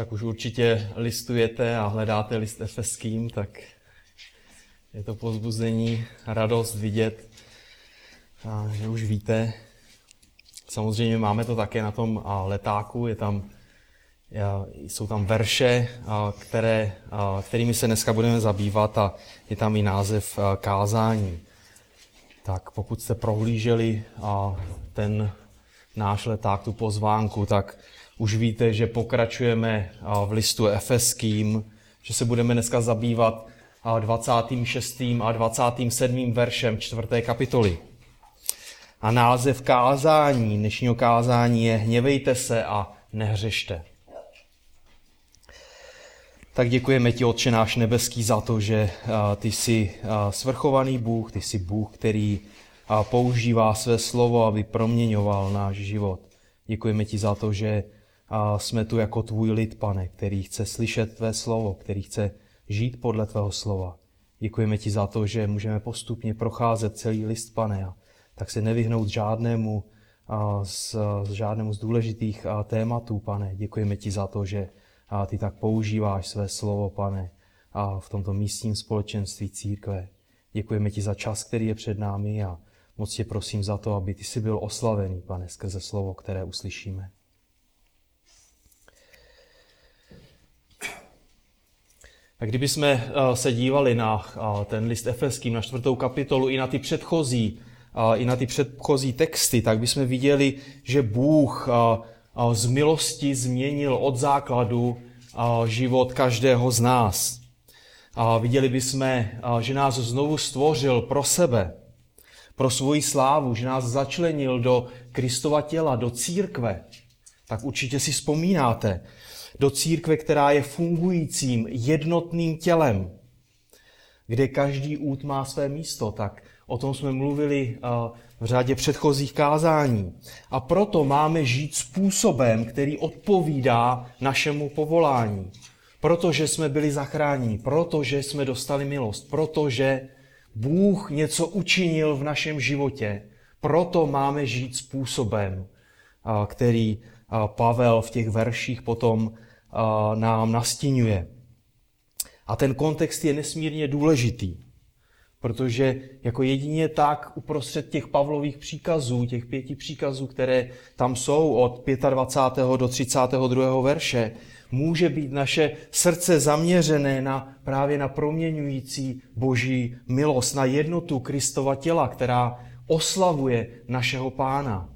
tak už určitě listujete a hledáte list efeským, tak je to pozbuzení, radost vidět, že už víte. Samozřejmě máme to také na tom letáku, je tam, jsou tam verše, které, kterými se dneska budeme zabývat a je tam i název kázání. Tak pokud jste prohlíželi ten náš leták, tu pozvánku, tak už víte, že pokračujeme v listu efeským, že se budeme dneska zabývat 26. a 27. veršem 4. kapitoly. A název kázání, dnešního kázání je Hněvejte se a nehřešte. Tak děkujeme ti, Otče náš nebeský, za to, že ty jsi svrchovaný Bůh, ty jsi Bůh, který používá své slovo, aby proměňoval náš život. Děkujeme ti za to, že jsme tu jako tvůj lid, pane, který chce slyšet tvé slovo, který chce žít podle tvého slova. Děkujeme ti za to, že můžeme postupně procházet celý list, pane, a tak se nevyhnout žádnému z, z žádnému z důležitých tématů, pane. Děkujeme ti za to, že ty tak používáš své slovo, pane, a v tomto místním společenství církve. Děkujeme ti za čas, který je před námi a moc tě prosím za to, aby ty jsi byl oslavený, pane, skrze slovo, které uslyšíme. Tak kdybychom eh, se dívali na eh, ten list efeským, na čtvrtou kapitolu i na ty předchozí, eh, i na ty předchozí texty, tak bychom viděli, že Bůh z milosti změnil od základu život každého z nás. A viděli bychom, že nás znovu stvořil pro sebe, pro svoji slávu, že nás začlenil do Kristova těla, do církve. Tak určitě si vzpomínáte, do církve, která je fungujícím jednotným tělem, kde každý út má své místo. Tak o tom jsme mluvili eh, v řadě předchozích kázání. A proto máme žít způsobem, který odpovídá našemu povolání. Protože jsme byli zachráněni, protože jsme dostali milost, protože Bůh něco učinil v našem životě. Proto máme žít způsobem, eh, který eh, Pavel v těch verších potom nám nastínuje. A ten kontext je nesmírně důležitý, protože jako jedině tak uprostřed těch Pavlových příkazů, těch pěti příkazů, které tam jsou od 25. do 32. verše, může být naše srdce zaměřené na právě na proměňující boží milost, na jednotu Kristova těla, která oslavuje našeho pána.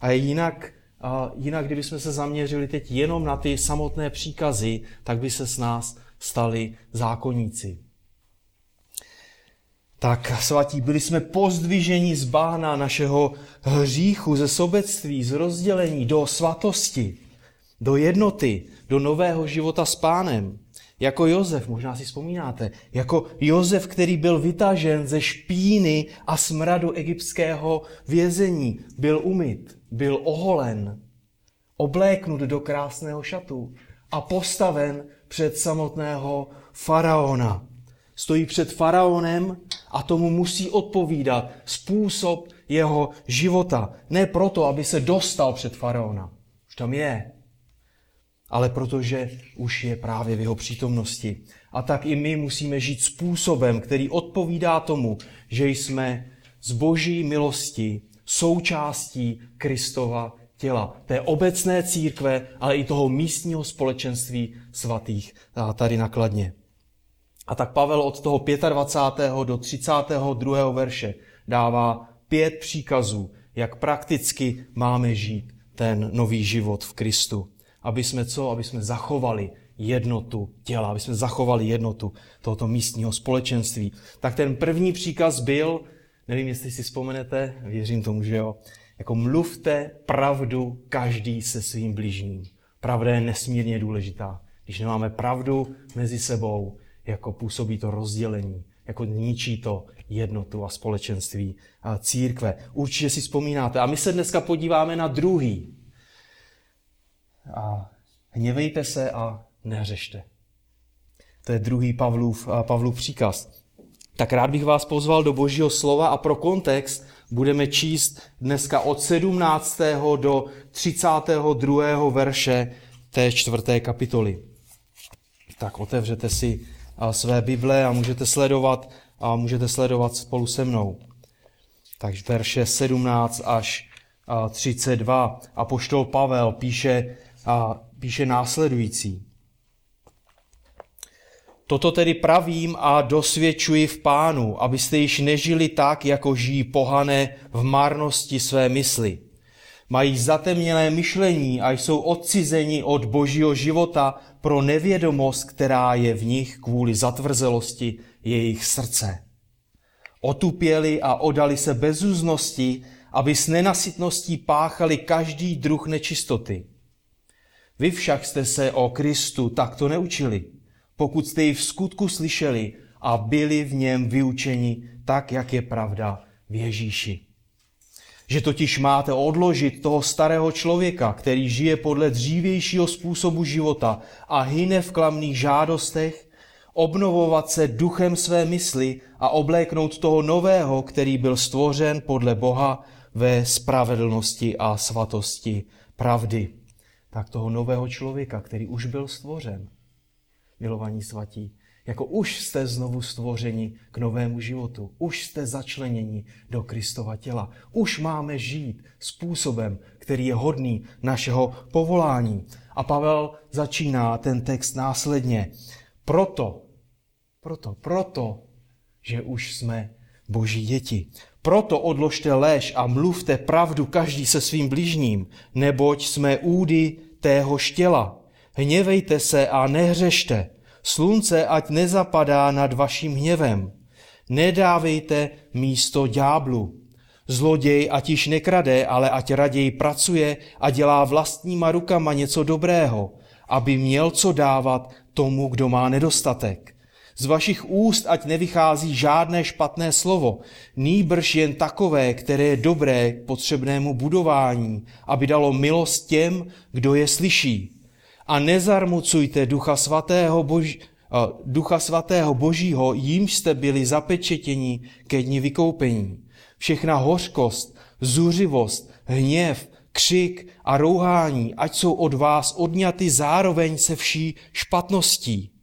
A jinak jinak, kdybychom se zaměřili teď jenom na ty samotné příkazy, tak by se s nás stali zákonníci. Tak, svatí, byli jsme pozdviženi z bána našeho hříchu, ze sobectví, z rozdělení do svatosti, do jednoty, do nového života s pánem. Jako Jozef, možná si vzpomínáte, jako Jozef, který byl vytažen ze špíny a smradu egyptského vězení, byl umyt, byl oholen, obléknut do krásného šatu a postaven před samotného faraona. Stojí před faraonem a tomu musí odpovídat způsob jeho života. Ne proto, aby se dostal před faraona. Už tam je, ale protože už je právě v jeho přítomnosti. A tak i my musíme žít způsobem, který odpovídá tomu, že jsme z boží milosti součástí Kristova těla, té obecné církve, ale i toho místního společenství svatých tady nakladně. A tak Pavel od toho 25. do 32. verše dává pět příkazů, jak prakticky máme žít ten nový život v Kristu aby jsme co? Aby jsme zachovali jednotu těla, aby jsme zachovali jednotu tohoto místního společenství. Tak ten první příkaz byl, nevím, jestli si vzpomenete, věřím tomu, že jo, jako mluvte pravdu každý se svým bližním. Pravda je nesmírně důležitá. Když nemáme pravdu mezi sebou, jako působí to rozdělení, jako ničí to jednotu a společenství a církve. Určitě si vzpomínáte. A my se dneska podíváme na druhý a hněvejte se a nehřešte. To je druhý Pavlův, Pavlův příkaz. Tak rád bych vás pozval do božího slova a pro kontext budeme číst dneska od 17. do 32. verše té čtvrté kapitoly. Tak otevřete si své Bible a můžete sledovat, a můžete sledovat spolu se mnou. Takže verše 17 až 32. A poštol Pavel píše, a píše následující. Toto tedy pravím a dosvědčuji v pánu, abyste již nežili tak, jako žijí pohané v marnosti své mysli. Mají zatemnělé myšlení a jsou odcizeni od božího života pro nevědomost, která je v nich kvůli zatvrzelosti jejich srdce. Otupěli a odali se bezúznosti, aby s nenasytností páchali každý druh nečistoty. Vy však jste se o Kristu takto neučili, pokud jste ji v skutku slyšeli a byli v něm vyučeni tak, jak je pravda v Ježíši. Že totiž máte odložit toho starého člověka, který žije podle dřívějšího způsobu života a hyne v klamných žádostech, obnovovat se duchem své mysli a obléknout toho nového, který byl stvořen podle Boha ve spravedlnosti a svatosti pravdy. Tak toho nového člověka, který už byl stvořen, milovaní svatí, jako už jste znovu stvořeni k novému životu, už jste začleněni do Kristova těla, už máme žít způsobem, který je hodný našeho povolání. A Pavel začíná ten text následně. Proto, proto, proto, že už jsme boží děti. Proto odložte lež a mluvte pravdu každý se svým blížním, neboť jsme údy tého štěla. Hněvejte se a nehřešte. Slunce ať nezapadá nad vaším hněvem. Nedávejte místo ďáblu. Zloděj ať již nekrade, ale ať raději pracuje a dělá vlastníma rukama něco dobrého, aby měl co dávat tomu, kdo má nedostatek. Z vašich úst ať nevychází žádné špatné slovo, nýbrž jen takové, které je dobré k potřebnému budování, aby dalo milost těm, kdo je slyší. A nezarmucujte ducha svatého, bož, ducha svatého božího, jím jste byli zapečetěni ke dni vykoupení. Všechna hořkost, zuřivost, hněv, křik a rouhání, ať jsou od vás odňaty zároveň se vší špatností.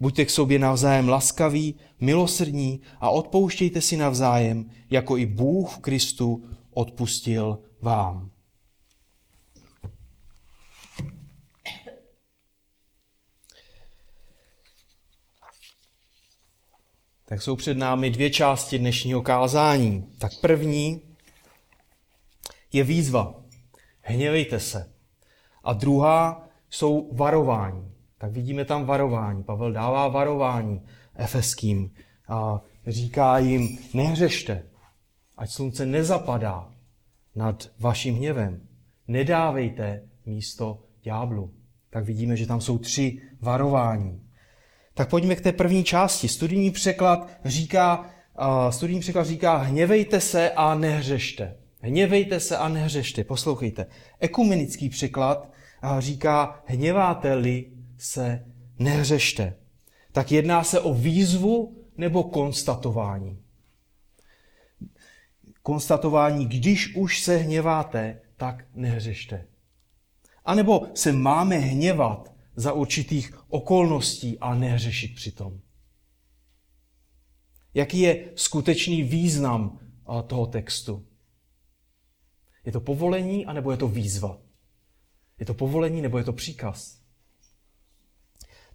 Buďte k sobě navzájem laskaví, milosrdní a odpouštějte si navzájem, jako i Bůh v Kristu odpustil vám. Tak jsou před námi dvě části dnešního kázání. Tak první je výzva. Hněvejte se. A druhá jsou varování tak vidíme tam varování. Pavel dává varování efeským a říká jim, nehřešte, ať slunce nezapadá nad vaším hněvem. Nedávejte místo ďáblu. Tak vidíme, že tam jsou tři varování. Tak pojďme k té první části. Studijní překlad říká, studijní překlad říká hněvejte se a nehřešte. Hněvejte se a nehřešte. Poslouchejte. Ekumenický překlad říká hněváte-li, se nehřešte. Tak jedná se o výzvu nebo konstatování. Konstatování, když už se hněváte, tak nehřešte. A nebo se máme hněvat za určitých okolností a nehřešit přitom. Jaký je skutečný význam toho textu? Je to povolení, anebo je to výzva? Je to povolení, nebo je to příkaz?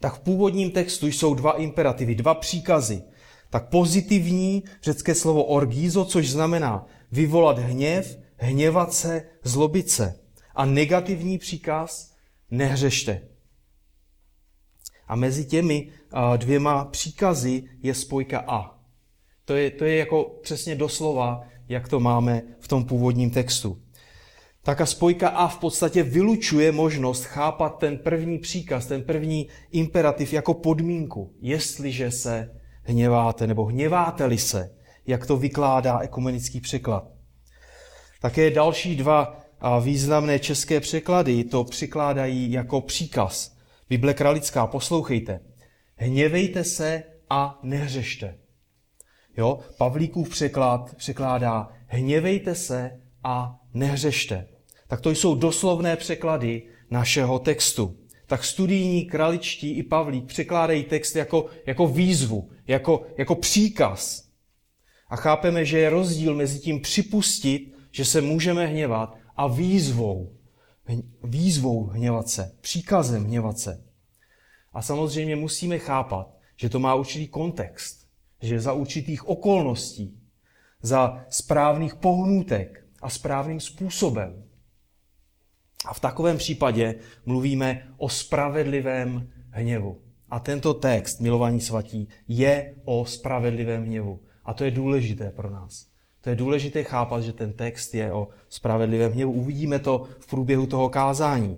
Tak v původním textu jsou dva imperativy, dva příkazy. Tak pozitivní řecké slovo orgízo, což znamená vyvolat hněv, hněvat se, zlobit se. A negativní příkaz nehřešte. A mezi těmi dvěma příkazy je spojka a. To je, to je jako přesně doslova, jak to máme v tom původním textu tak a spojka a v podstatě vylučuje možnost chápat ten první příkaz, ten první imperativ jako podmínku, jestliže se hněváte nebo hněváte-li se, jak to vykládá ekumenický překlad. Také další dva významné české překlady to překládají jako příkaz. Bible kralická, poslouchejte. Hněvejte se a nehřešte. Jo? Pavlíkův překlad překládá hněvejte se a nehřešte tak to jsou doslovné překlady našeho textu. Tak studijní, kraličtí i Pavlík překládají text jako, jako výzvu, jako, jako příkaz. A chápeme, že je rozdíl mezi tím připustit, že se můžeme hněvat a výzvou. Výzvou hněvat se, příkazem hněvat se. A samozřejmě musíme chápat, že to má určitý kontext, že za určitých okolností, za správných pohnutek a správným způsobem. A v takovém případě mluvíme o spravedlivém hněvu. A tento text, milovaní svatí, je o spravedlivém hněvu. A to je důležité pro nás. To je důležité chápat, že ten text je o spravedlivém hněvu. Uvidíme to v průběhu toho kázání.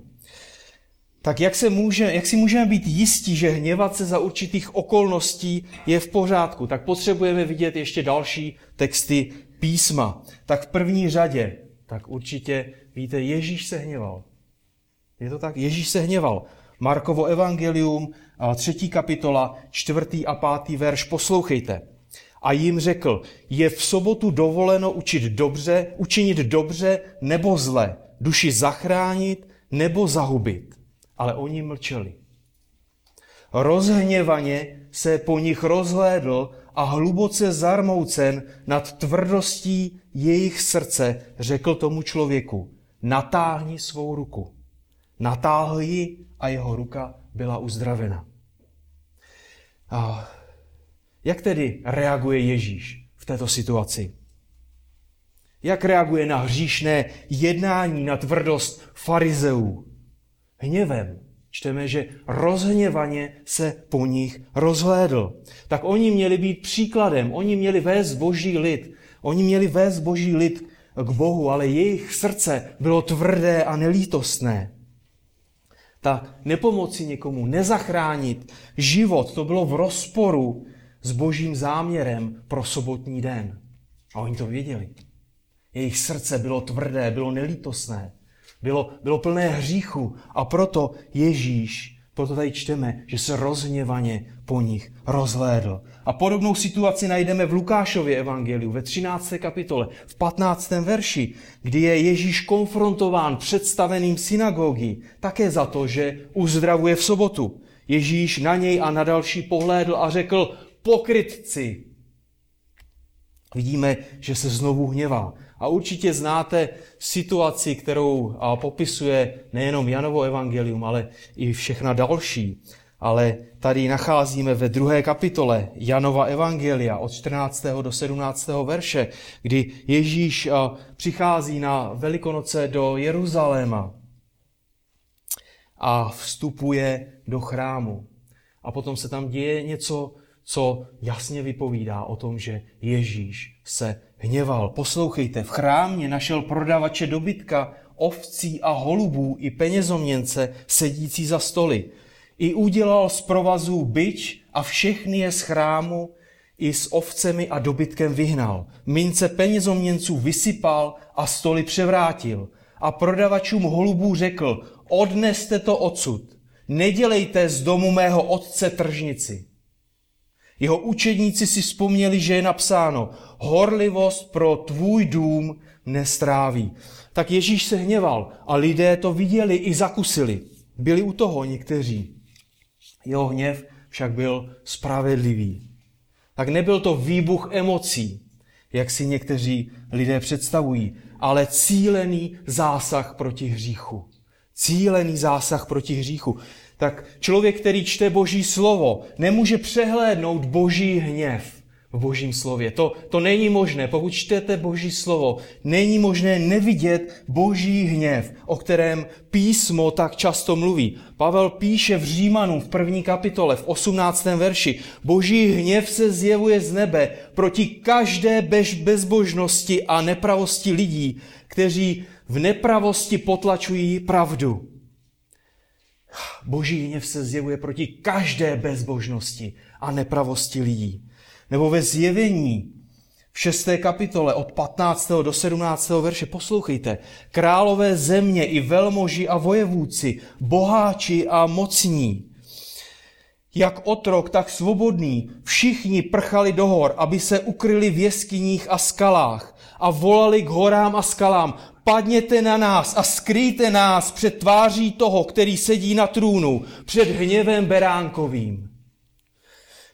Tak jak, se může, jak si můžeme být jistí, že hněvat se za určitých okolností je v pořádku? Tak potřebujeme vidět ještě další texty písma. Tak v první řadě, tak určitě víte, Ježíš se hněval. Je to tak? Ježíš se hněval. Markovo evangelium, třetí kapitola, čtvrtý a pátý verš, poslouchejte a jim řekl, je v sobotu dovoleno učit dobře, učinit dobře nebo zle, duši zachránit nebo zahubit. Ale oni mlčeli. Rozhněvaně se po nich rozhlédl a hluboce zarmoucen nad tvrdostí jejich srdce řekl tomu člověku, natáhni svou ruku. Natáhl ji a jeho ruka byla uzdravena. A jak tedy reaguje Ježíš v této situaci? Jak reaguje na hříšné jednání, na tvrdost farizeů? Hněvem. Čteme, že rozhněvaně se po nich rozhlédl. Tak oni měli být příkladem, oni měli vést boží lid, oni měli vést boží lid k Bohu, ale jejich srdce bylo tvrdé a nelítostné. Tak nepomoci někomu, nezachránit život, to bylo v rozporu s božím záměrem pro sobotní den. A oni to věděli. Jejich srdce bylo tvrdé, bylo nelítosné, bylo, bylo plné hříchu a proto Ježíš, proto tady čteme, že se rozhněvaně po nich rozhlédl. A podobnou situaci najdeme v Lukášově evangeliu ve 13. kapitole, v 15. verši, kdy je Ježíš konfrontován představeným synagogy také za to, že uzdravuje v sobotu. Ježíš na něj a na další pohlédl a řekl, pokrytci. Vidíme, že se znovu hněvá. A určitě znáte situaci, kterou popisuje nejenom Janovo evangelium, ale i všechna další. Ale tady nacházíme ve druhé kapitole Janova evangelia od 14. do 17. verše, kdy Ježíš přichází na Velikonoce do Jeruzaléma a vstupuje do chrámu. A potom se tam děje něco co jasně vypovídá o tom, že Ježíš se hněval. Poslouchejte, v chrámě našel prodavače dobytka, ovcí a holubů i penězoměnce sedící za stoly. I udělal z provazů byč a všechny je z chrámu i s ovcemi a dobytkem vyhnal. Mince penězoměnců vysypal a stoly převrátil. A prodavačům holubů řekl, odneste to odsud, nedělejte z domu mého otce tržnici. Jeho učedníci si vzpomněli, že je napsáno, horlivost pro tvůj dům nestráví. Tak Ježíš se hněval a lidé to viděli i zakusili. Byli u toho někteří. Jeho hněv však byl spravedlivý. Tak nebyl to výbuch emocí, jak si někteří lidé představují, ale cílený zásah proti hříchu. Cílený zásah proti hříchu tak člověk, který čte Boží slovo, nemůže přehlédnout Boží hněv v Božím slově. To, to není možné. Pokud čtete Boží slovo, není možné nevidět Boží hněv, o kterém písmo tak často mluví. Pavel píše v Římanům v první kapitole, v 18. verši, Boží hněv se zjevuje z nebe proti každé bezbožnosti a nepravosti lidí, kteří v nepravosti potlačují pravdu. Boží hněv se zjevuje proti každé bezbožnosti a nepravosti lidí. Nebo ve zjevení v šesté kapitole od 15. do 17. verše poslouchejte. Králové země i velmoži a vojevůci, boháči a mocní, jak otrok, tak svobodný, všichni prchali do hor, aby se ukryli v jeskyních a skalách a volali k horám a skalám, padněte na nás a skrýjte nás před tváří toho, který sedí na trůnu, před hněvem beránkovým.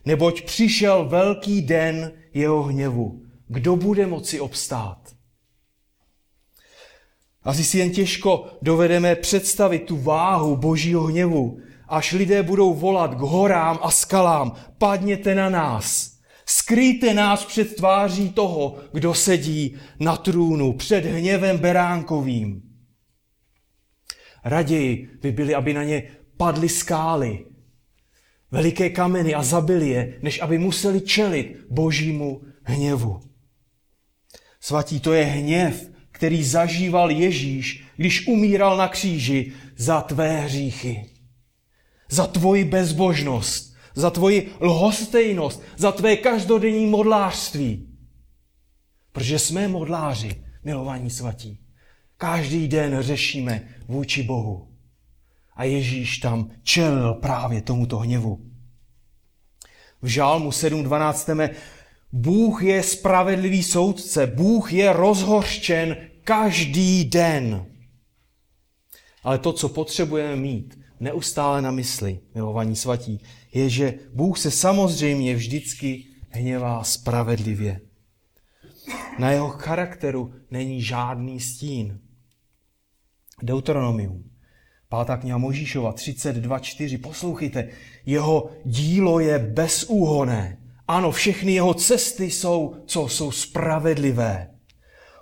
Neboť přišel velký den jeho hněvu. Kdo bude moci obstát? Asi si jen těžko dovedeme představit tu váhu božího hněvu, až lidé budou volat k horám a skalám, padněte na nás, skryjte nás před tváří toho, kdo sedí na trůnu, před hněvem beránkovým. Raději by byli, aby na ně padly skály, veliké kameny a zabili je, než aby museli čelit božímu hněvu. Svatí, to je hněv, který zažíval Ježíš, když umíral na kříži za tvé hříchy. Za tvoji bezbožnost, za tvoji lhostejnost, za tvé každodenní modlářství. Protože jsme modláři, milovaní svatí. Každý den řešíme vůči Bohu. A Ježíš tam čelil právě tomuto hněvu. V Žálmu 7.12. Bůh je spravedlivý soudce, Bůh je rozhořčen každý den. Ale to, co potřebujeme mít neustále na mysli, milovaní svatí, je, že Bůh se samozřejmě vždycky hněvá spravedlivě. Na jeho charakteru není žádný stín. Deuteronomium, pátá kniha Možíšova 32.4. Poslouchejte, jeho dílo je bezúhoné. Ano, všechny jeho cesty jsou, co jsou spravedlivé.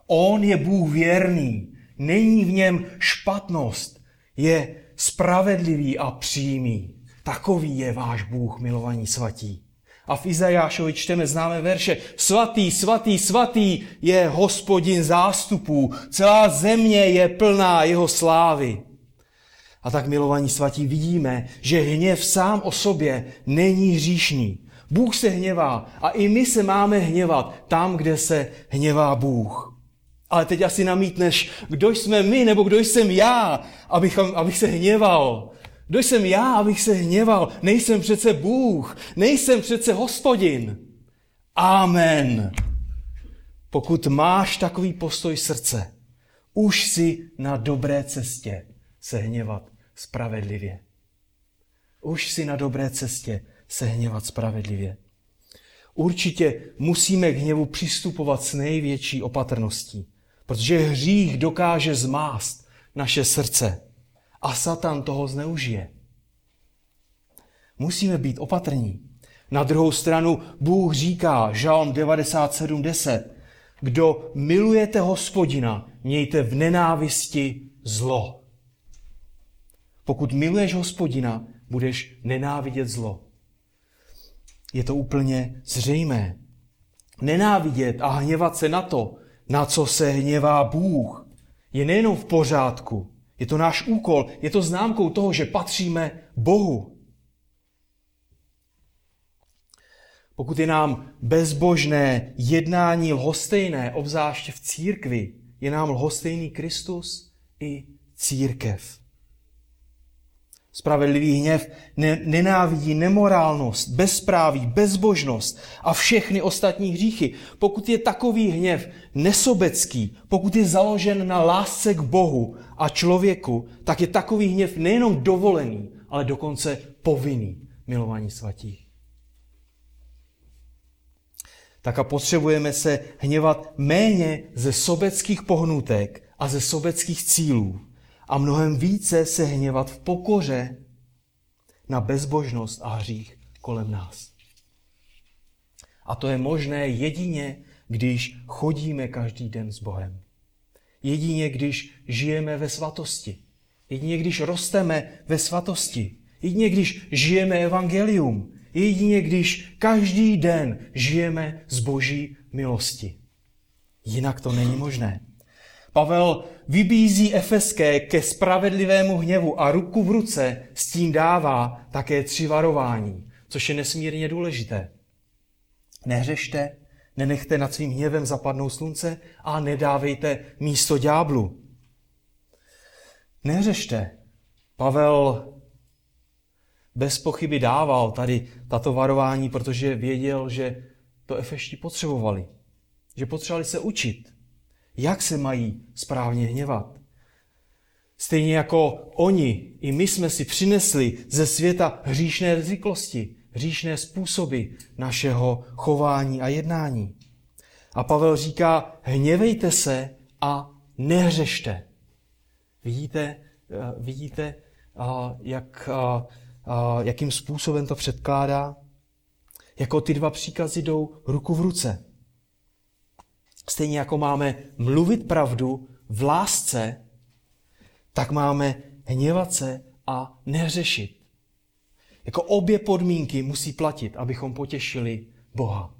On je Bůh věrný, není v něm špatnost, je spravedlivý a přímý. Takový je váš Bůh, milovaní svatí. A v Izajášovi čteme známé verše. Svatý, svatý, svatý je hospodin zástupů. Celá země je plná jeho slávy. A tak, milovaní svatí, vidíme, že hněv sám o sobě není hříšný. Bůh se hněvá a i my se máme hněvat tam, kde se hněvá Bůh. Ale teď asi namítneš, kdo jsme my, nebo kdo jsem já, abych, abych se hněval. Kdo jsem já, abych se hněval? Nejsem přece Bůh, nejsem přece hospodin. Amen. Pokud máš takový postoj srdce, už si na dobré cestě se hněvat spravedlivě. Už si na dobré cestě se hněvat spravedlivě. Určitě musíme k hněvu přistupovat s největší opatrností. Protože hřích dokáže zmást naše srdce a Satan toho zneužije. Musíme být opatrní. Na druhou stranu Bůh říká, Žalm 97.10, kdo milujete hospodina, mějte v nenávisti zlo. Pokud miluješ hospodina, budeš nenávidět zlo. Je to úplně zřejmé. Nenávidět a hněvat se na to, na co se hněvá Bůh, je nejenom v pořádku, je to náš úkol, je to známkou toho, že patříme Bohu. Pokud je nám bezbožné jednání lhostejné, obzáště v církvi, je nám lhostejný Kristus i církev. Spravedlivý hněv ne, nenávidí nemorálnost, bezpráví, bezbožnost a všechny ostatní hříchy. Pokud je takový hněv nesobecký, pokud je založen na lásce k Bohu a člověku, tak je takový hněv nejenom dovolený, ale dokonce povinný, milovaní svatí. Tak a potřebujeme se hněvat méně ze sobeckých pohnutek a ze sobeckých cílů a mnohem více se hněvat v pokoře na bezbožnost a hřích kolem nás. A to je možné jedině, když chodíme každý den s Bohem. Jedině, když žijeme ve svatosti. Jedině, když rosteme ve svatosti. Jedině, když žijeme evangelium. Jedině, když každý den žijeme z boží milosti. Jinak to není možné. Pavel vybízí Efeské ke spravedlivému hněvu a ruku v ruce s tím dává také tři varování, což je nesmírně důležité. Nehřešte, nenechte nad svým hněvem zapadnout slunce a nedávejte místo ďáblu. Nehřešte. Pavel bez pochyby dával tady tato varování, protože věděl, že to Efešti potřebovali. Že potřebovali se učit. Jak se mají správně hněvat. Stejně jako oni, i my jsme si přinesli ze světa hříšné zvyklosti, hříšné způsoby našeho chování a jednání. A Pavel říká, hněvejte se a nehřešte. Vidíte, eh, vidíte eh, jak, eh, jakým způsobem to předkládá? Jako ty dva příkazy jdou ruku v ruce. Stejně jako máme mluvit pravdu v lásce, tak máme hněvat se a neřešit. Jako obě podmínky musí platit, abychom potěšili Boha.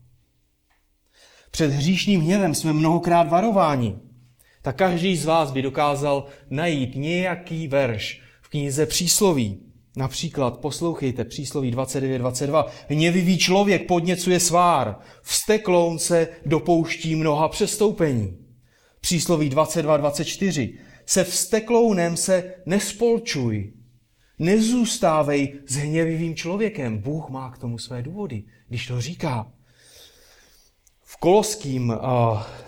Před hříšným hněvem jsme mnohokrát varováni. Tak každý z vás by dokázal najít nějaký verš v knize Přísloví. Například poslouchejte přísloví 29.22. Hněvivý člověk podněcuje svár, vstekloun se dopouští mnoha přestoupení. Přísloví 22.24. Se vsteklounem se nespolčuj, nezůstávej s hněvivým člověkem. Bůh má k tomu své důvody, když to říká. V Koloským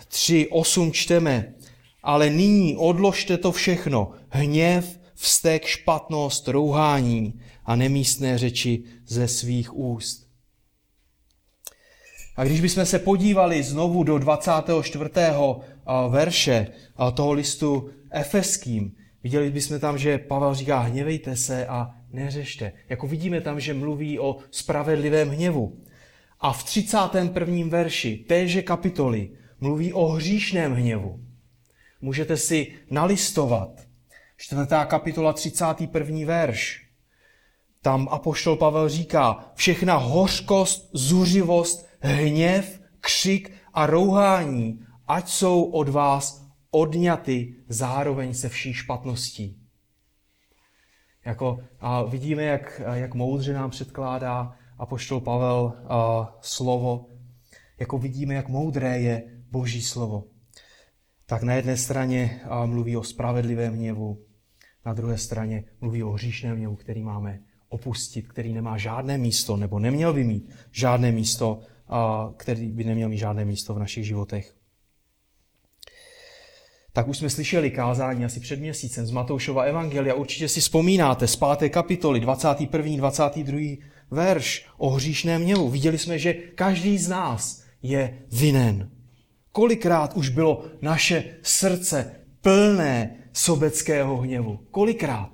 3.8 čteme, ale nyní odložte to všechno, hněv, vztek, špatnost, rouhání a nemístné řeči ze svých úst. A když bychom se podívali znovu do 24. verše toho listu Efeským, viděli bychom tam, že Pavel říká, hněvejte se a neřešte. Jako vidíme tam, že mluví o spravedlivém hněvu. A v 31. verši téže kapitoly mluví o hříšném hněvu. Můžete si nalistovat Čtvrtá kapitola, 31. verš. Tam apoštol Pavel říká, všechna hořkost, zuřivost, hněv, křik a rouhání, ať jsou od vás odňaty zároveň se vší špatností. Jako, a vidíme, jak, jak moudře nám předkládá apoštol Pavel a, slovo, jako vidíme, jak moudré je Boží slovo. Tak na jedné straně a, mluví o spravedlivém hněvu, na druhé straně mluví o hříšném hněvu, který máme opustit, který nemá žádné místo, nebo neměl by mít žádné místo, který by neměl mít žádné místo v našich životech. Tak už jsme slyšeli kázání asi před měsícem z Matoušova Evangelia. Určitě si vzpomínáte z 5. kapitoly, 21. 22. verš o hříšném hněvu. Viděli jsme, že každý z nás je vinen. Kolikrát už bylo naše srdce plné sobeckého hněvu. Kolikrát?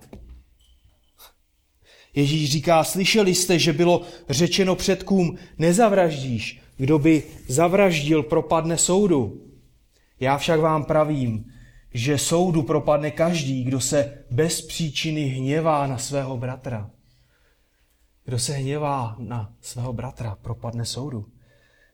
Ježíš říká, slyšeli jste, že bylo řečeno předkům, nezavraždíš, kdo by zavraždil, propadne soudu. Já však vám pravím, že soudu propadne každý, kdo se bez příčiny hněvá na svého bratra. Kdo se hněvá na svého bratra, propadne soudu.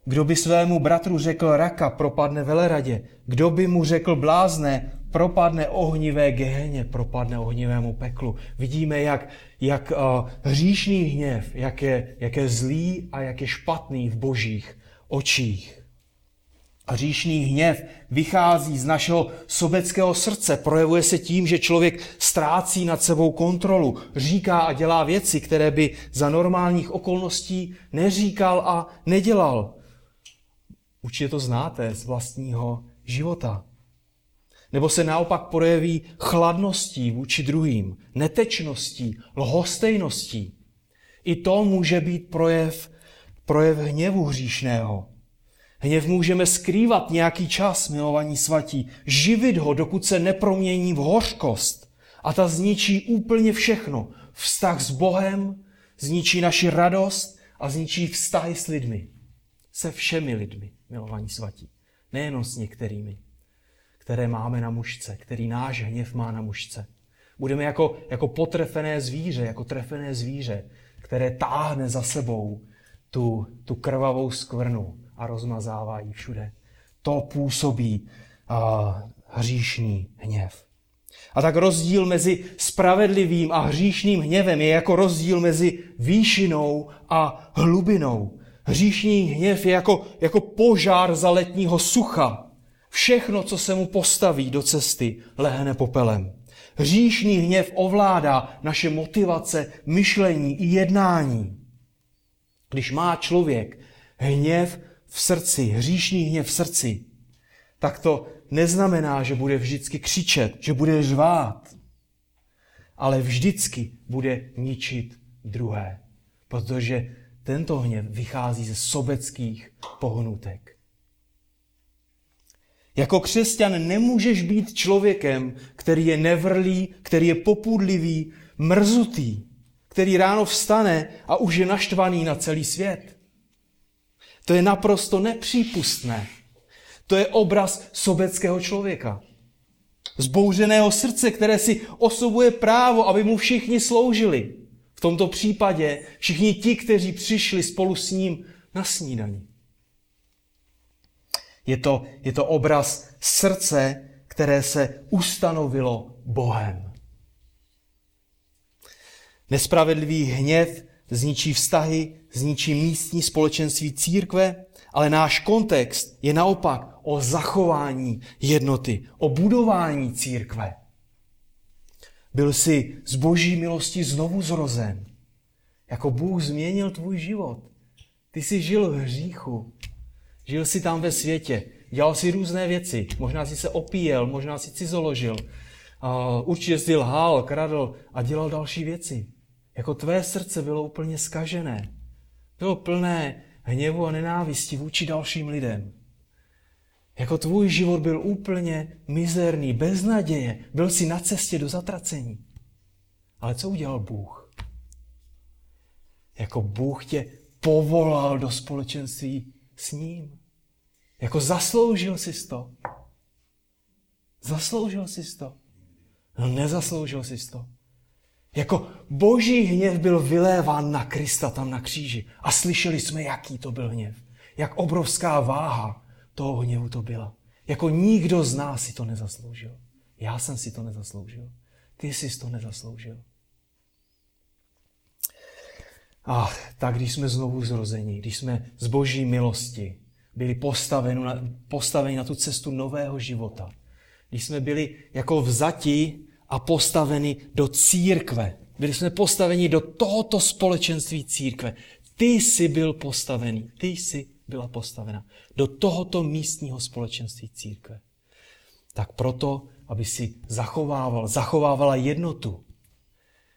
Kdo by svému bratru řekl raka, propadne veleradě. Kdo by mu řekl blázne, propadne ohnivé geheně, propadne ohnivému peklu. Vidíme, jak, jak uh, hříšný hněv, jak je, jak je zlý a jak je špatný v božích očích. A hříšný hněv vychází z našeho sobeckého srdce, projevuje se tím, že člověk ztrácí nad sebou kontrolu, říká a dělá věci, které by za normálních okolností neříkal a nedělal. Určitě to znáte z vlastního života. Nebo se naopak projeví chladností vůči druhým, netečností, lhostejností. I to může být projev, projev hněvu hříšného. Hněv můžeme skrývat nějaký čas, milovaní svatí, živit ho, dokud se nepromění v hořkost. A ta zničí úplně všechno. Vztah s Bohem, zničí naši radost a zničí vztahy s lidmi. Se všemi lidmi, milovaní svatí. Nejenom s některými které máme na mužce, který náš hněv má na mužce. Budeme jako, jako potrefené zvíře, jako trefené zvíře, které táhne za sebou tu, tu krvavou skvrnu a rozmazává ji všude. To působí a, hříšný hněv. A tak rozdíl mezi spravedlivým a hříšným hněvem je jako rozdíl mezi výšinou a hlubinou. Hříšný hněv je jako, jako požár za letního sucha. Všechno, co se mu postaví do cesty, lehne popelem. Hříšný hněv ovládá naše motivace, myšlení i jednání. Když má člověk hněv v srdci, hříšný hněv v srdci, tak to neznamená, že bude vždycky křičet, že bude řvát, ale vždycky bude ničit druhé, protože tento hněv vychází ze sobeckých pohnutek. Jako křesťan nemůžeš být člověkem, který je nevrlý, který je popudlivý, mrzutý, který ráno vstane a už je naštvaný na celý svět. To je naprosto nepřípustné. To je obraz sobeckého člověka. Zbouřeného srdce, které si osobuje právo, aby mu všichni sloužili. V tomto případě všichni ti, kteří přišli spolu s ním na snídaní. Je to, je to obraz srdce, které se ustanovilo Bohem. Nespravedlivý hněv zničí vztahy, zničí místní společenství církve, ale náš kontext je naopak o zachování jednoty, o budování církve. Byl jsi z boží milosti znovu zrozen. Jako Bůh změnil tvůj život. Ty jsi žil v hříchu. Žil jsi tam ve světě. Dělal si různé věci. Možná si se opíjel, možná si cizoložil. Určitě jsi lhal, kradl a dělal další věci. Jako tvé srdce bylo úplně skažené. Bylo plné hněvu a nenávisti vůči dalším lidem. Jako tvůj život byl úplně mizerný, bez naděje. Byl si na cestě do zatracení. Ale co udělal Bůh? Jako Bůh tě povolal do společenství s ním. Jako zasloužil jsi to. Zasloužil jsi to. No nezasloužil jsi to. Jako boží hněv byl vyléván na Krista tam na kříži. A slyšeli jsme, jaký to byl hněv. Jak obrovská váha toho hněvu to byla. Jako nikdo z nás si to nezasloužil. Já jsem si to nezasloužil. Ty jsi to nezasloužil. A tak když jsme znovu zrozeni, když jsme z boží milosti byli postaveni na, postaveni na tu cestu nového života, když jsme byli jako vzati a postaveni do církve. Byli jsme postaveni do tohoto společenství církve. Ty jsi byl postavený, ty jsi byla postavena do tohoto místního společenství církve. Tak proto, aby si zachovával, zachovávala jednotu,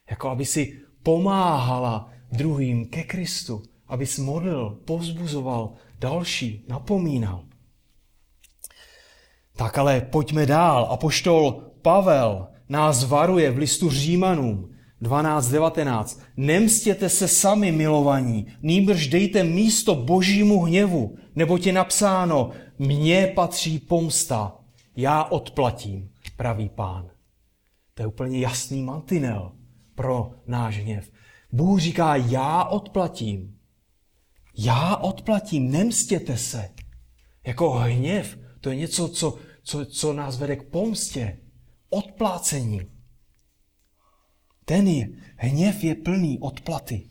jako aby si pomáhala druhým ke Kristu, aby modlil, povzbuzoval další, napomínal. Tak ale pojďme dál. A poštol Pavel nás varuje v listu Římanům 12.19. Nemstěte se sami, milovaní, nýbrž dejte místo božímu hněvu, nebo je napsáno, mně patří pomsta, já odplatím, pravý pán. To je úplně jasný mantinel pro náš hněv. Bůh říká, já odplatím. Já odplatím, nemstěte se. Jako hněv, to je něco, co, co, co nás vede k pomstě odplácení. Ten je, hněv je plný odplaty.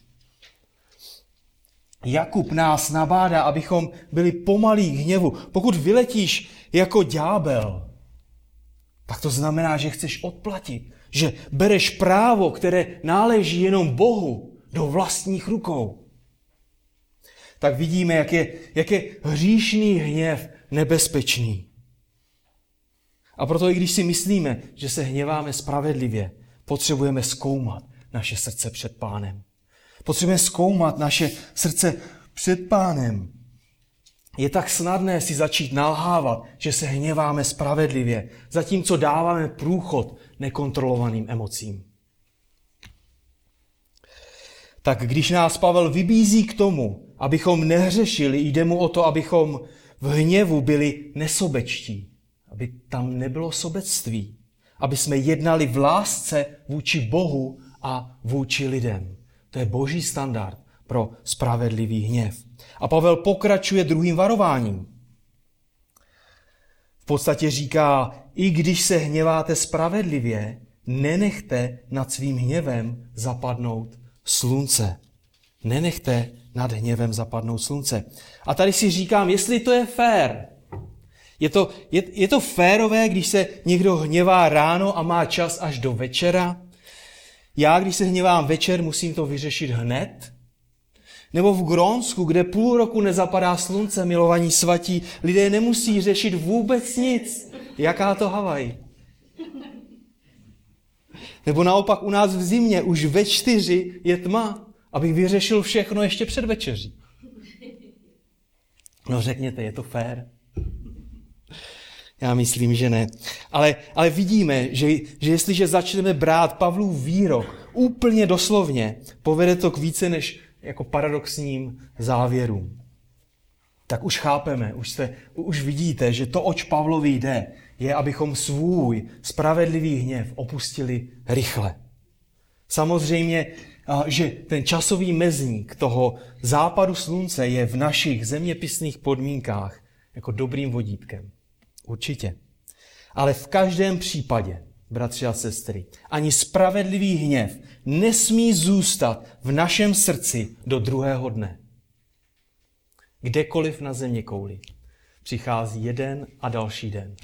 Jakub nás nabádá, abychom byli pomalí k hněvu. Pokud vyletíš jako ďábel, tak to znamená, že chceš odplatit. Že bereš právo, které náleží jenom Bohu, do vlastních rukou. Tak vidíme, jak je, jak je hříšný hněv nebezpečný. A proto, i když si myslíme, že se hněváme spravedlivě, potřebujeme zkoumat naše srdce před pánem. Potřebujeme zkoumat naše srdce před pánem. Je tak snadné si začít nalhávat, že se hněváme spravedlivě, zatímco dáváme průchod nekontrolovaným emocím. Tak když nás Pavel vybízí k tomu, abychom nehřešili, jde mu o to, abychom v hněvu byli nesobečtí, aby tam nebylo sobectví, aby jsme jednali v lásce vůči Bohu a vůči lidem. To je boží standard pro spravedlivý hněv. A Pavel pokračuje druhým varováním. V podstatě říká, i když se hněváte spravedlivě, nenechte nad svým hněvem zapadnout slunce. Nenechte nad hněvem zapadnout slunce. A tady si říkám, jestli to je fér, je to, je, je to férové, když se někdo hněvá ráno a má čas až do večera? Já, když se hněvám večer, musím to vyřešit hned? Nebo v Grónsku, kde půl roku nezapadá slunce, milovaní svatí, lidé nemusí řešit vůbec nic. Jaká to Havaj? Nebo naopak u nás v zimě už ve čtyři je tma, abych vyřešil všechno ještě před večeří. No řekněte, je to fér? Já myslím, že ne. Ale, ale vidíme, že, že jestliže začneme brát Pavlův výrok úplně doslovně, povede to k více než jako paradoxním závěrům. Tak už chápeme, už, se, už vidíte, že to, oč Pavlovi jde, je, abychom svůj spravedlivý hněv opustili rychle. Samozřejmě, že ten časový mezník toho západu slunce je v našich zeměpisných podmínkách jako dobrým vodítkem. Určitě. Ale v každém případě, bratři a sestry, ani spravedlivý hněv nesmí zůstat v našem srdci do druhého dne. Kdekoliv na země kouli přichází jeden a další den.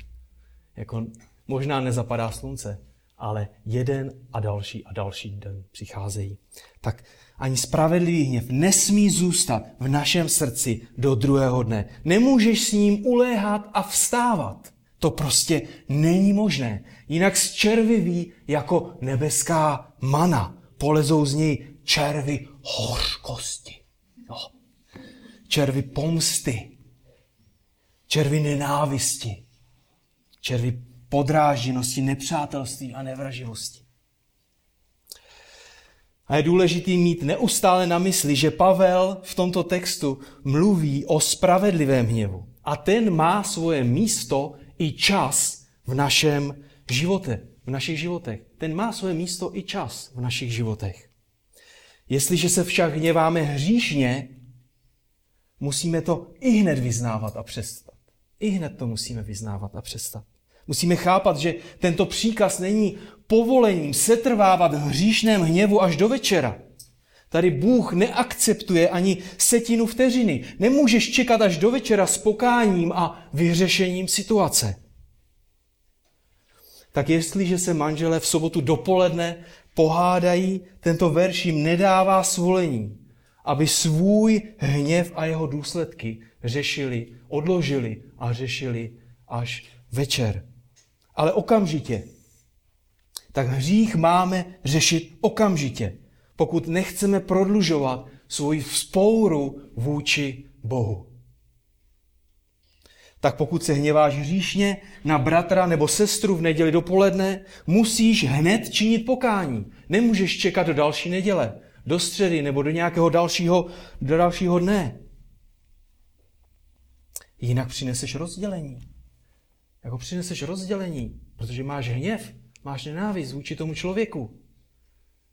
Jako možná nezapadá slunce, ale jeden a další a další den přicházejí. Tak ani spravedlivý hněv nesmí zůstat v našem srdci do druhého dne. Nemůžeš s ním uléhat a vstávat. To prostě není možné. Jinak z červy jako nebeská mana. Polezou z něj červy hořkosti. No. Červy pomsty. Červy nenávisti. Červy podrážděnosti, nepřátelství a nevraživosti. A je důležité mít neustále na mysli, že Pavel v tomto textu mluví o spravedlivém hněvu. A ten má svoje místo i čas v našem životě, v našich životech. Ten má svoje místo i čas v našich životech. Jestliže se však hněváme hříšně, musíme to i hned vyznávat a přestat. I hned to musíme vyznávat a přestat. Musíme chápat, že tento příkaz není povolením setrvávat v hříšném hněvu až do večera. Tady Bůh neakceptuje ani setinu vteřiny. Nemůžeš čekat až do večera s pokáním a vyřešením situace. Tak jestliže se manželé v sobotu dopoledne pohádají, tento verš jim nedává svolení, aby svůj hněv a jeho důsledky řešili, odložili a řešili až večer ale okamžitě. Tak hřích máme řešit okamžitě, pokud nechceme prodlužovat svoji vzpouru vůči Bohu. Tak pokud se hněváš hříšně na bratra nebo sestru v neděli dopoledne, musíš hned činit pokání. Nemůžeš čekat do další neděle, do středy nebo do nějakého dalšího, do dalšího dne. Jinak přineseš rozdělení jako přineseš rozdělení, protože máš hněv, máš nenávist vůči tomu člověku.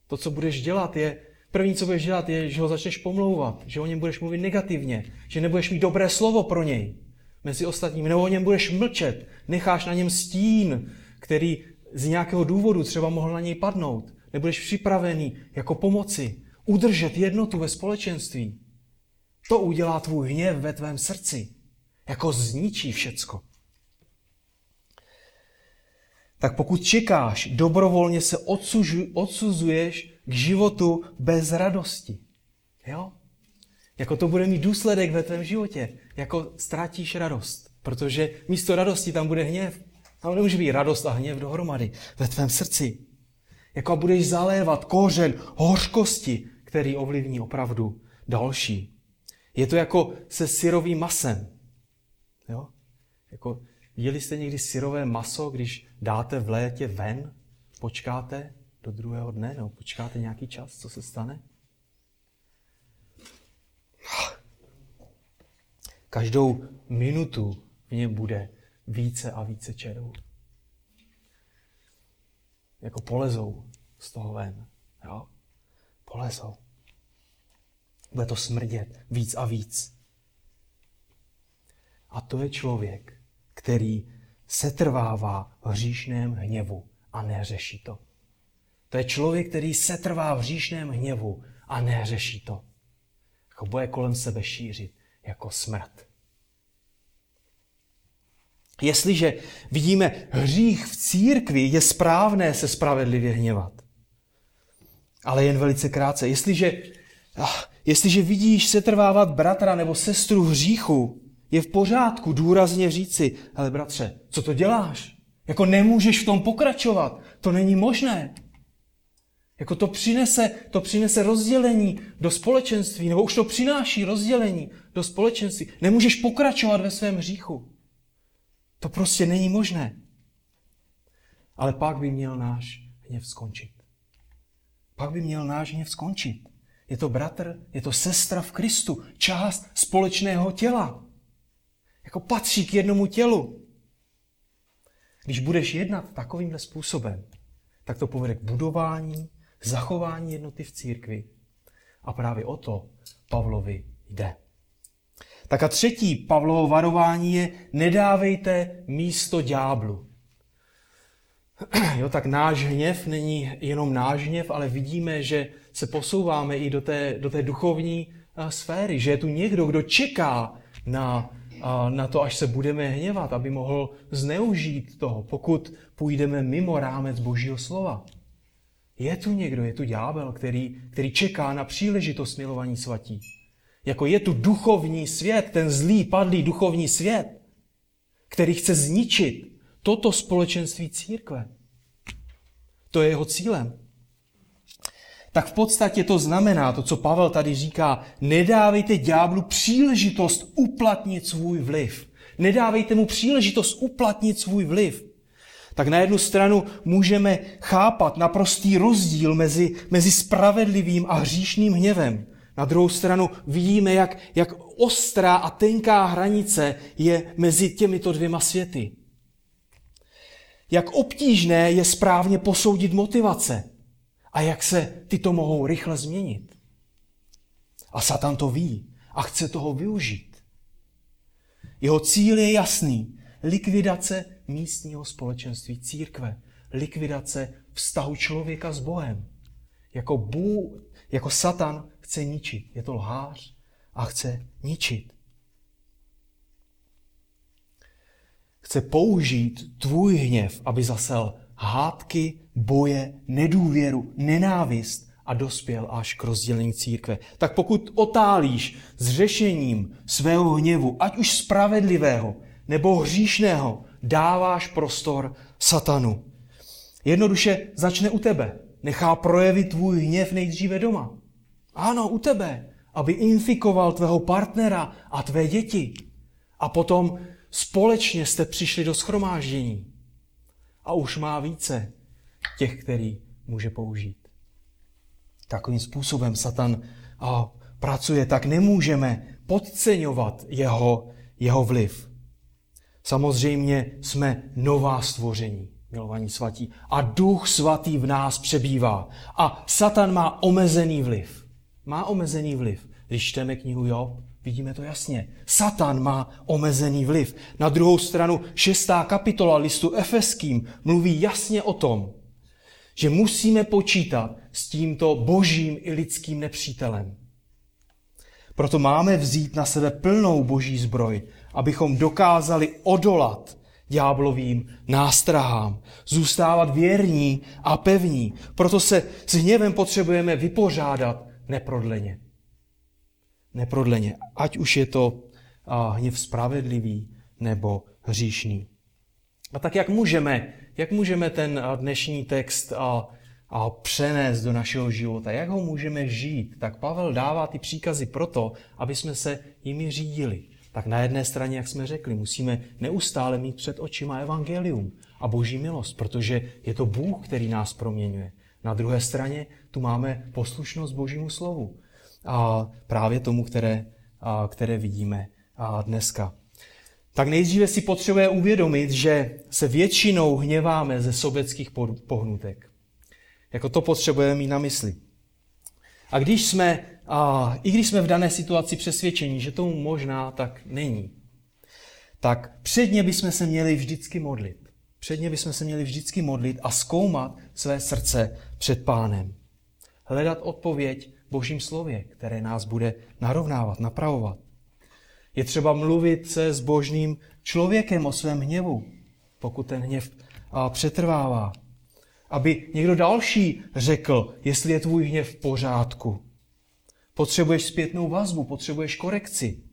To, co budeš dělat, je, první, co budeš dělat, je, že ho začneš pomlouvat, že o něm budeš mluvit negativně, že nebudeš mít dobré slovo pro něj mezi ostatními, nebo o něm budeš mlčet, necháš na něm stín, který z nějakého důvodu třeba mohl na něj padnout. Nebudeš připravený jako pomoci, udržet jednotu ve společenství. To udělá tvůj hněv ve tvém srdci. Jako zničí všecko tak pokud čekáš, dobrovolně se odsužu, odsuzuješ k životu bez radosti. Jo? Jako to bude mít důsledek ve tvém životě. Jako ztrátíš radost. Protože místo radosti tam bude hněv. Tam nemůže být radost a hněv dohromady ve tvém srdci. Jako budeš zalévat kořen hořkosti, který ovlivní opravdu další. Je to jako se syrovým masem. Jako Viděli jste někdy syrové maso, když dáte v létě ven, počkáte do druhého dne, nebo počkáte nějaký čas, co se stane? Každou minutu v něm bude více a více červů. Jako polezou z toho ven. Jo? Polezou. Bude to smrdět víc a víc. A to je člověk, který setrvává v hříšném hněvu a neřeší to. To je člověk, který setrvá v hříšném hněvu a neřeší to. Jako bude kolem sebe šířit jako smrt. Jestliže vidíme hřích v církvi, je správné se spravedlivě hněvat. Ale jen velice krátce. Jestliže, ah, Jestliže vidíš setrvávat bratra nebo sestru hříchu, je v pořádku důrazně říci, ale bratře, co to děláš? Jako nemůžeš v tom pokračovat. To není možné. Jako to přinese, to přinese rozdělení do společenství, nebo už to přináší rozdělení do společenství. Nemůžeš pokračovat ve svém hříchu. To prostě není možné. Ale pak by měl náš hněv skončit. Pak by měl náš hněv skončit. Je to bratr, je to sestra v Kristu, část společného těla. Jako patří k jednomu tělu. Když budeš jednat takovýmhle způsobem, tak to povede k budování, zachování jednoty v církvi. A právě o to Pavlovi jde. Tak a třetí Pavlovo varování je, nedávejte místo ďáblu. Jo, tak náš hněv není jenom náš hněv, ale vidíme, že se posouváme i do té, do té duchovní sféry, že je tu někdo, kdo čeká na, na to, až se budeme hněvat, aby mohl zneužít toho, pokud půjdeme mimo rámec Božího slova. Je tu někdo, je tu ďábel, který, který čeká na příležitost milovaní svatí. Jako je tu duchovní svět, ten zlý, padlý duchovní svět, který chce zničit toto společenství církve. To je jeho cílem. Tak v podstatě to znamená, to, co Pavel tady říká, nedávejte ďáblu příležitost uplatnit svůj vliv. Nedávejte mu příležitost uplatnit svůj vliv. Tak na jednu stranu můžeme chápat naprostý rozdíl mezi, mezi spravedlivým a hříšným hněvem. Na druhou stranu vidíme, jak, jak ostrá a tenká hranice je mezi těmito dvěma světy. Jak obtížné je správně posoudit motivace a jak se tyto mohou rychle změnit. A Satan to ví a chce toho využít. Jeho cíl je jasný. Likvidace místního společenství církve. Likvidace vztahu člověka s Bohem. Jako, Bůh, jako Satan chce ničit. Je to lhář a chce ničit. Chce použít tvůj hněv, aby zasel hádky, boje, nedůvěru, nenávist a dospěl až k rozdělení církve. Tak pokud otálíš s řešením svého hněvu, ať už spravedlivého nebo hříšného, dáváš prostor satanu. Jednoduše začne u tebe. Nechá projevit tvůj hněv nejdříve doma. Ano, u tebe, aby infikoval tvého partnera a tvé děti. A potom společně jste přišli do schromáždění. A už má více těch, který může použít. Takovým způsobem Satan a, pracuje, tak nemůžeme podceňovat jeho, jeho vliv. Samozřejmě jsme nová stvoření, milovaní svatí. A duch svatý v nás přebývá. A Satan má omezený vliv. Má omezený vliv. Když čteme knihu Job, vidíme to jasně. Satan má omezený vliv. Na druhou stranu šestá kapitola listu Efeským mluví jasně o tom, že musíme počítat s tímto božím i lidským nepřítelem. Proto máme vzít na sebe plnou boží zbroj, abychom dokázali odolat ďáblovým nástrahám, zůstávat věrní a pevní. Proto se s hněvem potřebujeme vypořádat neprodleně. Neprodleně, ať už je to hněv spravedlivý nebo hříšný. A tak jak můžeme, jak můžeme ten dnešní text a, a přenést do našeho života, jak ho můžeme žít, tak Pavel dává ty příkazy proto, aby jsme se jimi řídili. Tak na jedné straně, jak jsme řekli, musíme neustále mít před očima evangelium a boží milost, protože je to Bůh, který nás proměňuje. Na druhé straně tu máme poslušnost božímu slovu. A právě tomu, které, a, které vidíme a dneska. Tak nejdříve si potřebuje uvědomit, že se většinou hněváme ze sobeckých pohnutek. Jako to potřebujeme mít na mysli. A když jsme, a, i když jsme v dané situaci přesvědčení, že tomu možná tak není, tak předně bychom se měli vždycky modlit. Předně bychom se měli vždycky modlit a zkoumat své srdce před pánem. Hledat odpověď božím slově, které nás bude narovnávat, napravovat. Je třeba mluvit se s božným člověkem o svém hněvu, pokud ten hněv přetrvává. Aby někdo další řekl, jestli je tvůj hněv v pořádku. Potřebuješ zpětnou vazbu, potřebuješ korekci.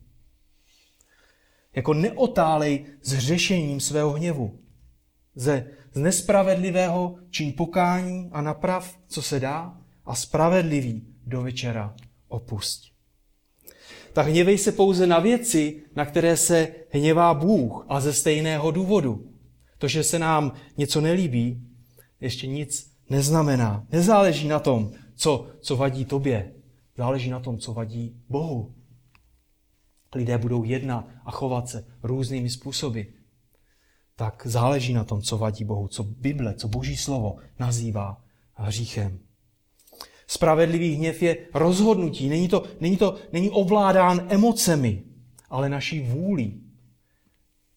Jako neotálej s řešením svého hněvu. Ze, z nespravedlivého čiň pokání a naprav, co se dá, a spravedlivý do večera opust. Tak hněvej se pouze na věci, na které se hněvá Bůh a ze stejného důvodu. To, že se nám něco nelíbí, ještě nic neznamená. Nezáleží na tom, co, co vadí tobě. Záleží na tom, co vadí Bohu. Lidé budou jednat a chovat se různými způsoby. Tak záleží na tom, co vadí Bohu, co Bible, co Boží slovo nazývá hříchem. Spravedlivý hněv je rozhodnutí. Není to, není to není ovládán emocemi, ale naší vůlí.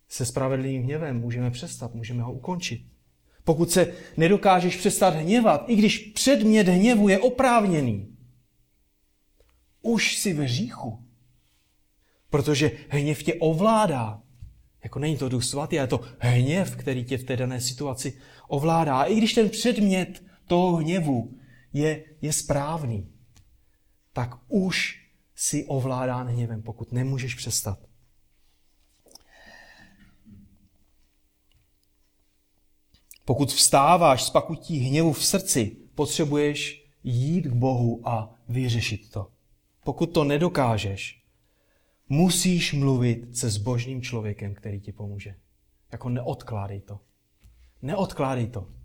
Se spravedlivým hněvem můžeme přestat, můžeme ho ukončit. Pokud se nedokážeš přestat hněvat, i když předmět hněvu je oprávněný, už si ve říchu. Protože hněv tě ovládá. Jako není to duch svatý, ale je to hněv, který tě v té dané situaci ovládá. A i když ten předmět toho hněvu je, je správný, tak už si ovládán hněvem, pokud nemůžeš přestat. Pokud vstáváš z pakutí hněvu v srdci, potřebuješ jít k Bohu a vyřešit to. Pokud to nedokážeš, musíš mluvit se zbožným člověkem, který ti pomůže. Jako neodkládej to. Neodkládej to.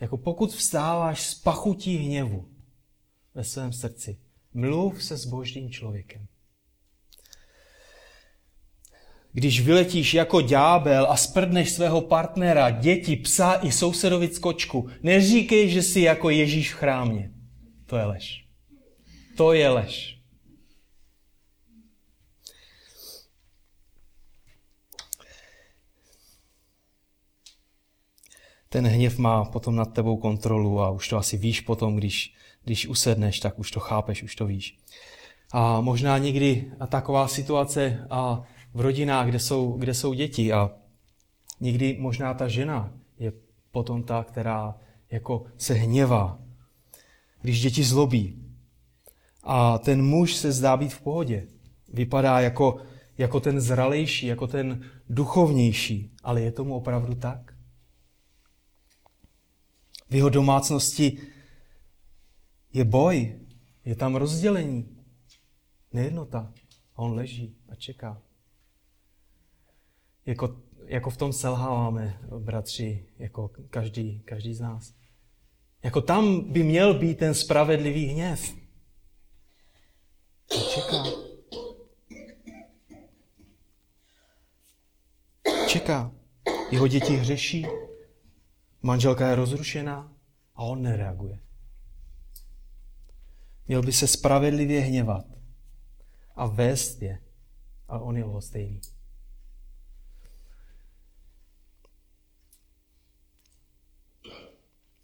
Jako pokud vstáváš z pachutí hněvu ve svém srdci, mluv se s božím člověkem. Když vyletíš jako ďábel a sprdneš svého partnera, děti, psa i sousedovic kočku, neříkej, že jsi jako Ježíš v chrámě. To je lež. To je lež. Ten hněv má potom nad tebou kontrolu a už to asi víš potom, když, když usedneš, tak už to chápeš, už to víš. A možná někdy taková situace a v rodinách, kde jsou, kde jsou děti a někdy možná ta žena je potom ta, která jako se hněvá, když děti zlobí. A ten muž se zdá být v pohodě. Vypadá jako, jako ten zralejší, jako ten duchovnější. Ale je tomu opravdu tak? V jeho domácnosti je boj, je tam rozdělení, nejednota. A on leží a čeká. Jako, jako v tom selháváme, bratři, jako každý, každý z nás. Jako tam by měl být ten spravedlivý hněv. A čeká. Čeká. Jeho děti hřeší, Manželka je rozrušená a on nereaguje. Měl by se spravedlivě hněvat a vést je, ale on je lhostejný.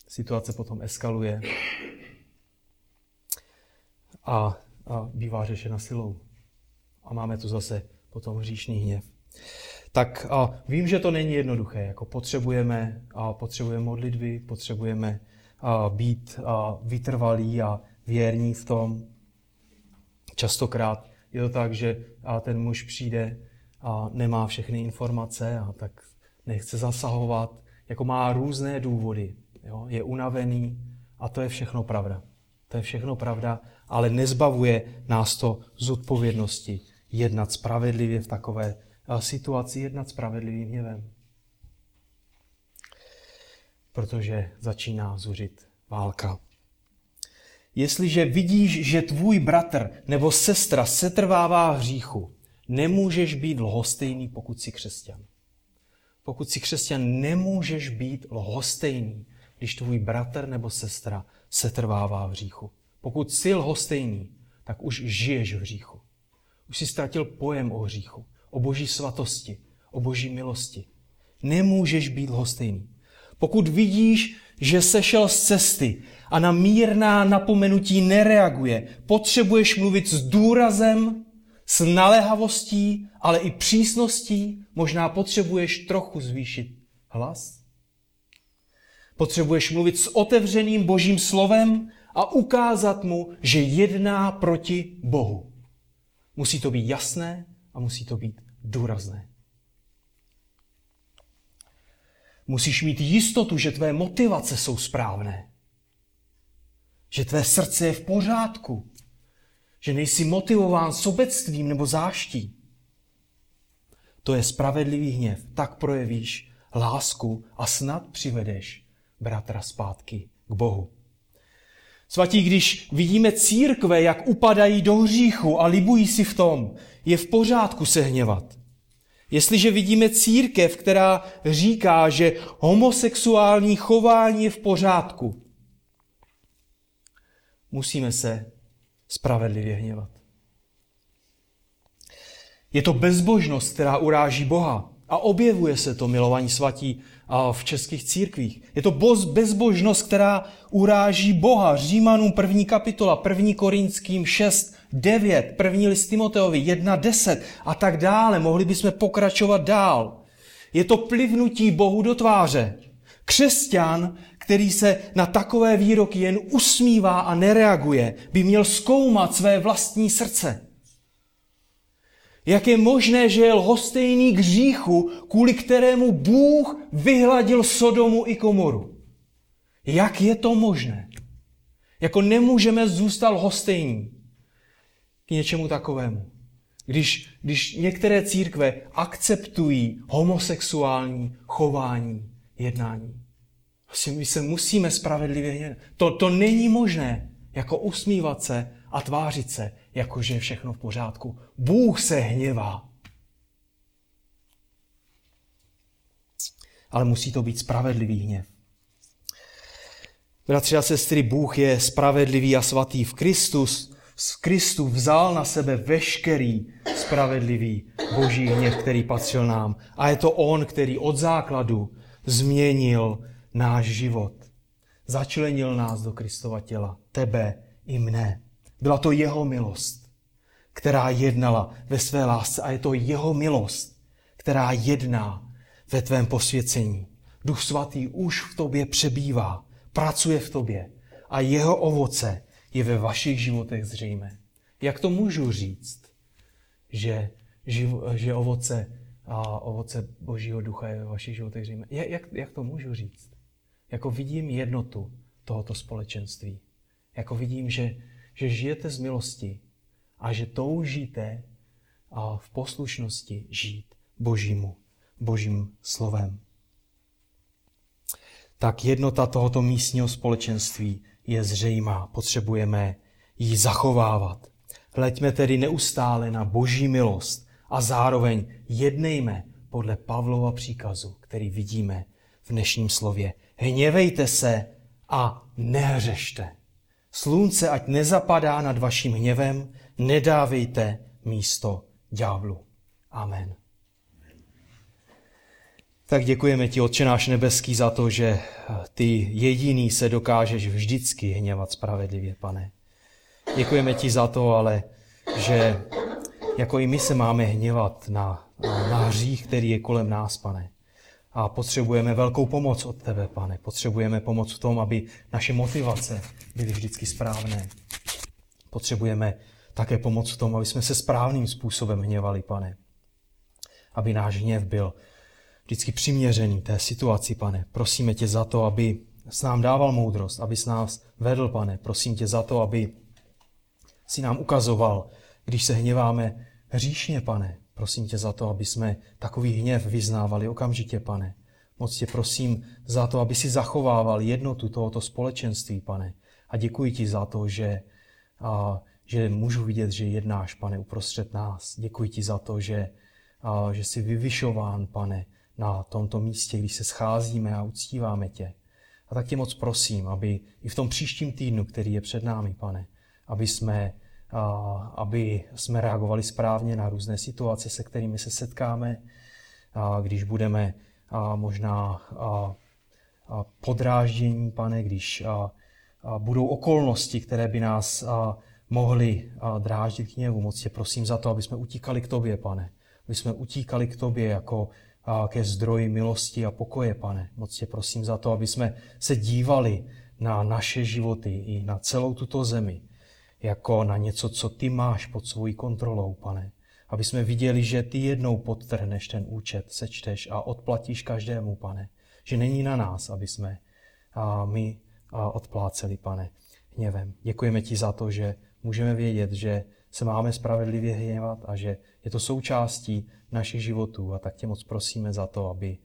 Situace potom eskaluje a, a bývá řešena silou. A máme tu zase potom hříšný hněv tak a vím, že to není jednoduché. Jako potřebujeme, a potřebujeme modlitby, potřebujeme a být a vytrvalí a věrní v tom. Častokrát je to tak, že a ten muž přijde a nemá všechny informace a tak nechce zasahovat, jako má různé důvody. Jo? Je unavený a to je všechno pravda. To je všechno pravda, ale nezbavuje nás to z odpovědnosti jednat spravedlivě v takové situaci jednat spravedlivým hněvem. Protože začíná zuřit válka. Jestliže vidíš, že tvůj bratr nebo sestra setrvává v hříchu, nemůžeš být lhostejný, pokud jsi křesťan. Pokud jsi křesťan, nemůžeš být lhostejný, když tvůj bratr nebo sestra setrvává v hříchu. Pokud jsi lhostejný, tak už žiješ v hříchu. Už jsi ztratil pojem o hříchu o boží svatosti, o boží milosti. Nemůžeš být lhostejný. Pokud vidíš, že sešel z cesty a na mírná napomenutí nereaguje, potřebuješ mluvit s důrazem, s naléhavostí, ale i přísností, možná potřebuješ trochu zvýšit hlas. Potřebuješ mluvit s otevřeným božím slovem a ukázat mu, že jedná proti Bohu. Musí to být jasné a musí to být důrazné. Musíš mít jistotu, že tvé motivace jsou správné. Že tvé srdce je v pořádku. Že nejsi motivován sobectvím nebo záští. To je spravedlivý hněv. Tak projevíš lásku a snad přivedeš bratra zpátky k Bohu. Svatí, když vidíme církve, jak upadají do hříchu a libují si v tom, je v pořádku se hněvat. Jestliže vidíme církev, která říká, že homosexuální chování je v pořádku, musíme se spravedlivě hněvat. Je to bezbožnost, která uráží Boha. A objevuje se to, milovaní svatí, v českých církvích. Je to bezbožnost, která uráží Boha. Římanům první kapitola, první Korinským 6, 9, první list Timoteovi 1, 10 a tak dále. Mohli bychom pokračovat dál. Je to plivnutí Bohu do tváře. Křesťan, který se na takové výroky jen usmívá a nereaguje, by měl zkoumat své vlastní srdce. Jak je možné, že je lhostejný k hříchu, kvůli kterému Bůh vyhladil Sodomu i Komoru? Jak je to možné? Jako nemůžeme zůstat lhostejní k něčemu takovému. Když, když některé církve akceptují homosexuální chování, jednání. My se musíme spravedlivě To, to není možné, jako usmívat se a tvářit se, jako že je všechno v pořádku. Bůh se hněvá. Ale musí to být spravedlivý hněv. Bratři a sestry, Bůh je spravedlivý a svatý. V Kristus, z Kristu vzal na sebe veškerý spravedlivý boží hněv, který patřil nám. A je to On, který od základu změnil náš život. Začlenil nás do Kristova těla, tebe i mne. Byla to jeho milost, která jednala ve své lásce a je to jeho milost, která jedná ve tvém posvěcení. Duch svatý už v tobě přebývá, pracuje v tobě a jeho ovoce je ve vašich životech zřejmé. Jak to můžu říct, že, že ovoce, a ovoce Božího ducha je ve vašich životech zřejmé? Jak, jak to můžu říct? Jako vidím jednotu tohoto společenství. Jako vidím, že že žijete z milosti a že toužíte v poslušnosti žít Božímu, Božím slovem. Tak jednota tohoto místního společenství je zřejmá. Potřebujeme ji zachovávat. Hleďme tedy neustále na Boží milost a zároveň jednejme podle Pavlova příkazu, který vidíme v dnešním slově. Hněvejte se a nehřešte. Slunce ať nezapadá nad vaším hněvem, nedávejte místo ďáblu. Amen. Tak děkujeme ti, Otče náš nebeský, za to, že ty jediný se dokážeš vždycky hněvat spravedlivě, pane. Děkujeme ti za to, ale že jako i my se máme hněvat na, na hřích, který je kolem nás, pane. A potřebujeme velkou pomoc od tebe, pane. Potřebujeme pomoc v tom, aby naše motivace byly vždycky správné. Potřebujeme také pomoc v tom, aby jsme se správným způsobem hněvali, pane. Aby náš hněv byl vždycky přiměřený té situaci, pane. Prosíme tě za to, aby s nám dával moudrost, aby s nás vedl, pane. Prosím tě za to, aby si nám ukazoval, když se hněváme hříšně, pane. Prosím tě za to, aby jsme takový hněv vyznávali okamžitě, pane. Moc tě prosím za to, aby si zachovával jednotu tohoto společenství, pane. A děkuji ti za to, že, a, že můžu vidět, že jednáš, pane, uprostřed nás. Děkuji ti za to, že, a, že jsi vyvyšován, pane, na tomto místě, když se scházíme a uctíváme tě. A tak tě moc prosím, aby i v tom příštím týdnu, který je před námi, pane, aby jsme aby jsme reagovali správně na různé situace, se kterými se setkáme, když budeme možná podráždění, pane, když budou okolnosti, které by nás mohly dráždit k něvu. Moc tě prosím za to, aby jsme utíkali k tobě, pane. Aby jsme utíkali k tobě jako ke zdroji milosti a pokoje, pane. Moc tě prosím za to, aby jsme se dívali na naše životy i na celou tuto zemi, jako na něco, co ty máš pod svojí kontrolou, pane. Aby jsme viděli, že ty jednou podtrhneš ten účet, sečteš a odplatíš každému, pane. Že není na nás, aby jsme a my a odpláceli, pane, hněvem. Děkujeme ti za to, že můžeme vědět, že se máme spravedlivě hněvat a že je to součástí našich životů. A tak tě moc prosíme za to, aby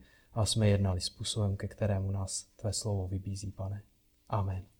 jsme jednali způsobem, ke kterému nás tvé slovo vybízí, pane. Amen.